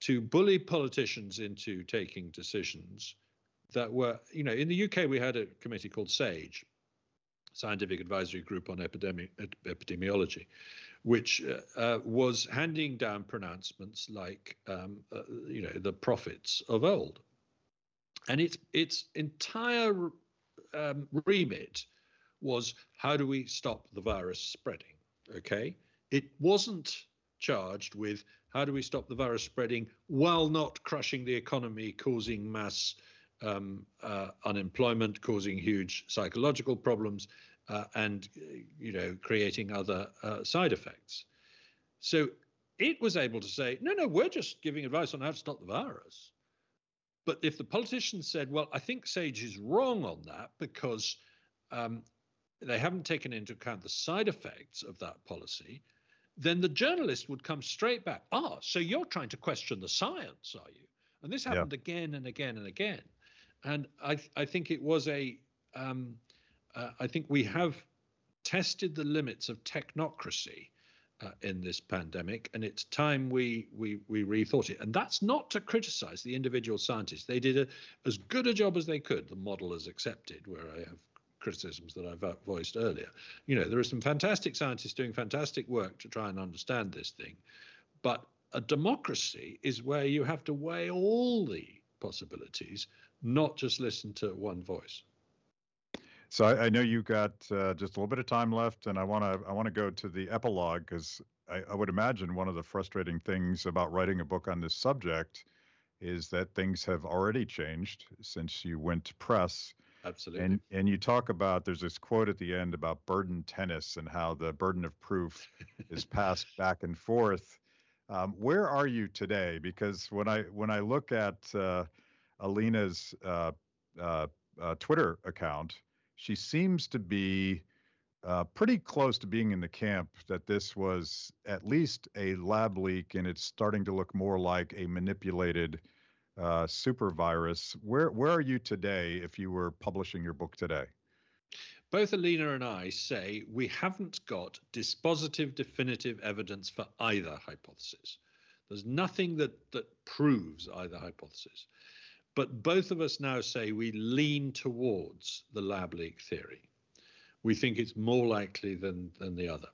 to bully politicians into taking decisions that were, you know, in the UK we had a committee called SAGE, Scientific Advisory Group on Epidemi- Epidemiology, which uh, uh, was handing down pronouncements like, um, uh, you know, the prophets of old. And its its entire um, remit was how do we stop the virus spreading? Okay. It wasn't charged with how do we stop the virus spreading while not crushing the economy, causing mass um, uh, unemployment, causing huge psychological problems, uh, and you know creating other uh, side effects. So it was able to say, no, no, we're just giving advice on how to stop the virus. But if the politician said, well, I think Sage is wrong on that because um, they haven't taken into account the side effects of that policy, then the journalist would come straight back. Ah, so you're trying to question the science, are you? And this happened yeah. again and again and again. And I, I think it was a, um, uh, I think we have tested the limits of technocracy uh, in this pandemic, and it's time we we we rethought it. And that's not to criticise the individual scientists; they did a, as good a job as they could. The model is accepted, where I have criticisms that I've voiced earlier. You know, there are some fantastic scientists doing fantastic work to try and understand this thing, but a democracy is where you have to weigh all the possibilities, not just listen to one voice. So I, I know you got uh, just a little bit of time left, and I want to I want to go to the epilogue because I, I, would imagine one of the frustrating things about writing a book on this subject is that things have already changed since you went to press. Absolutely. And and you talk about there's this quote at the end about burden tennis and how the burden of proof is [laughs] passed back and forth. Um, where are you today? Because when I when I look at uh, Alina's uh, uh, uh Twitter account, she seems to be uh, pretty close to being in the camp that this was at least a lab leak and it's starting to look more like a manipulated uh, super virus. Where where are you today if you were publishing your book today? Both Alina and I say we haven't got dispositive, definitive evidence for either hypothesis. There's nothing that that proves either hypothesis. But both of us now say we lean towards the lab leak theory. We think it's more likely than, than the other.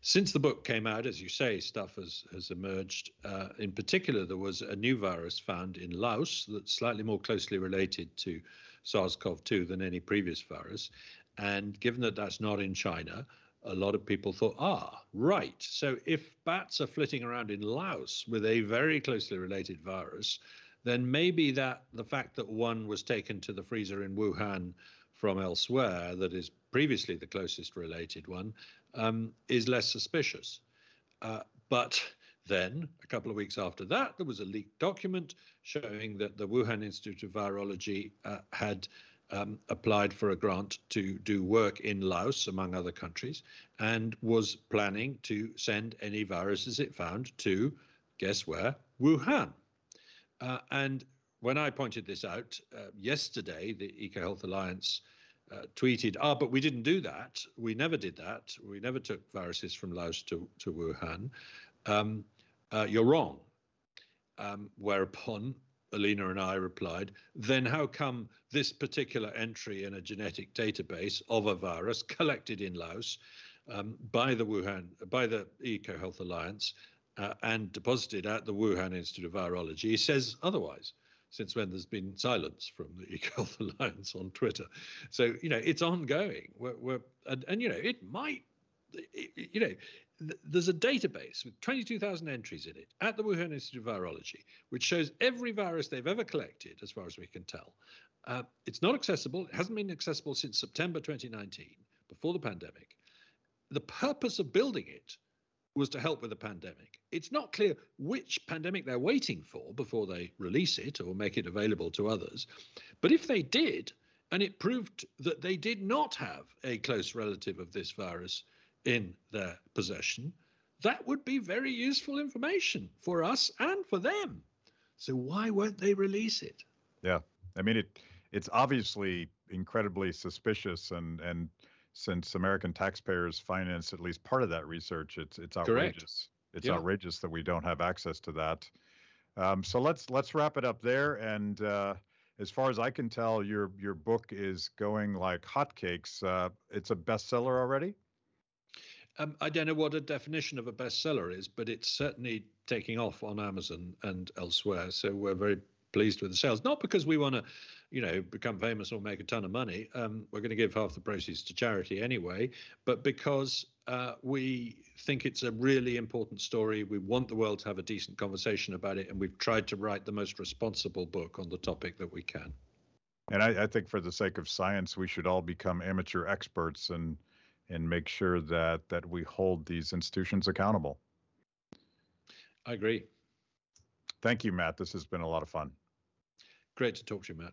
Since the book came out, as you say, stuff has, has emerged. Uh, in particular, there was a new virus found in Laos that's slightly more closely related to SARS CoV 2 than any previous virus. And given that that's not in China, a lot of people thought, ah, right. So if bats are flitting around in Laos with a very closely related virus, then maybe that the fact that one was taken to the freezer in Wuhan from elsewhere, that is previously the closest related one, um, is less suspicious. Uh, but then, a couple of weeks after that, there was a leaked document showing that the Wuhan Institute of Virology uh, had um, applied for a grant to do work in Laos, among other countries, and was planning to send any viruses it found to, guess where, Wuhan. Uh, and when I pointed this out uh, yesterday, the EcoHealth Alliance uh, tweeted, "Ah, but we didn't do that. We never did that. We never took viruses from Laos to to Wuhan. Um, uh, you're wrong." Um, whereupon Alina and I replied, "Then how come this particular entry in a genetic database of a virus collected in Laos?" Um, by the Wuhan, by the EcoHealth Alliance, uh, and deposited at the Wuhan Institute of Virology says otherwise. Since when there's been silence from the [laughs] EcoHealth Alliance on Twitter, so you know it's ongoing. We're, we're and, and you know it might, it, you know, th- there's a database with 22,000 entries in it at the Wuhan Institute of Virology, which shows every virus they've ever collected, as far as we can tell. Uh, it's not accessible. It hasn't been accessible since September 2019, before the pandemic. The purpose of building it was to help with the pandemic. It's not clear which pandemic they're waiting for before they release it or make it available to others. But if they did, and it proved that they did not have a close relative of this virus in their possession, that would be very useful information for us and for them. So why won't they release it? Yeah. I mean it it's obviously incredibly suspicious and and since American taxpayers finance at least part of that research, it's it's outrageous. Correct. It's yeah. outrageous that we don't have access to that. Um, so let's let's wrap it up there. And uh, as far as I can tell, your your book is going like hotcakes. Uh, it's a bestseller already. Um, I don't know what a definition of a bestseller is, but it's certainly taking off on Amazon and elsewhere. So we're very pleased with the sales. Not because we want to you know, become famous or make a ton of money. Um, we're going to give half the proceeds to charity anyway, but because uh, we think it's a really important story, we want the world to have a decent conversation about it, and we've tried to write the most responsible book on the topic that we can. And I, I think, for the sake of science, we should all become amateur experts and and make sure that that we hold these institutions accountable. I agree. Thank you, Matt. This has been a lot of fun. Great to talk to you, Matt.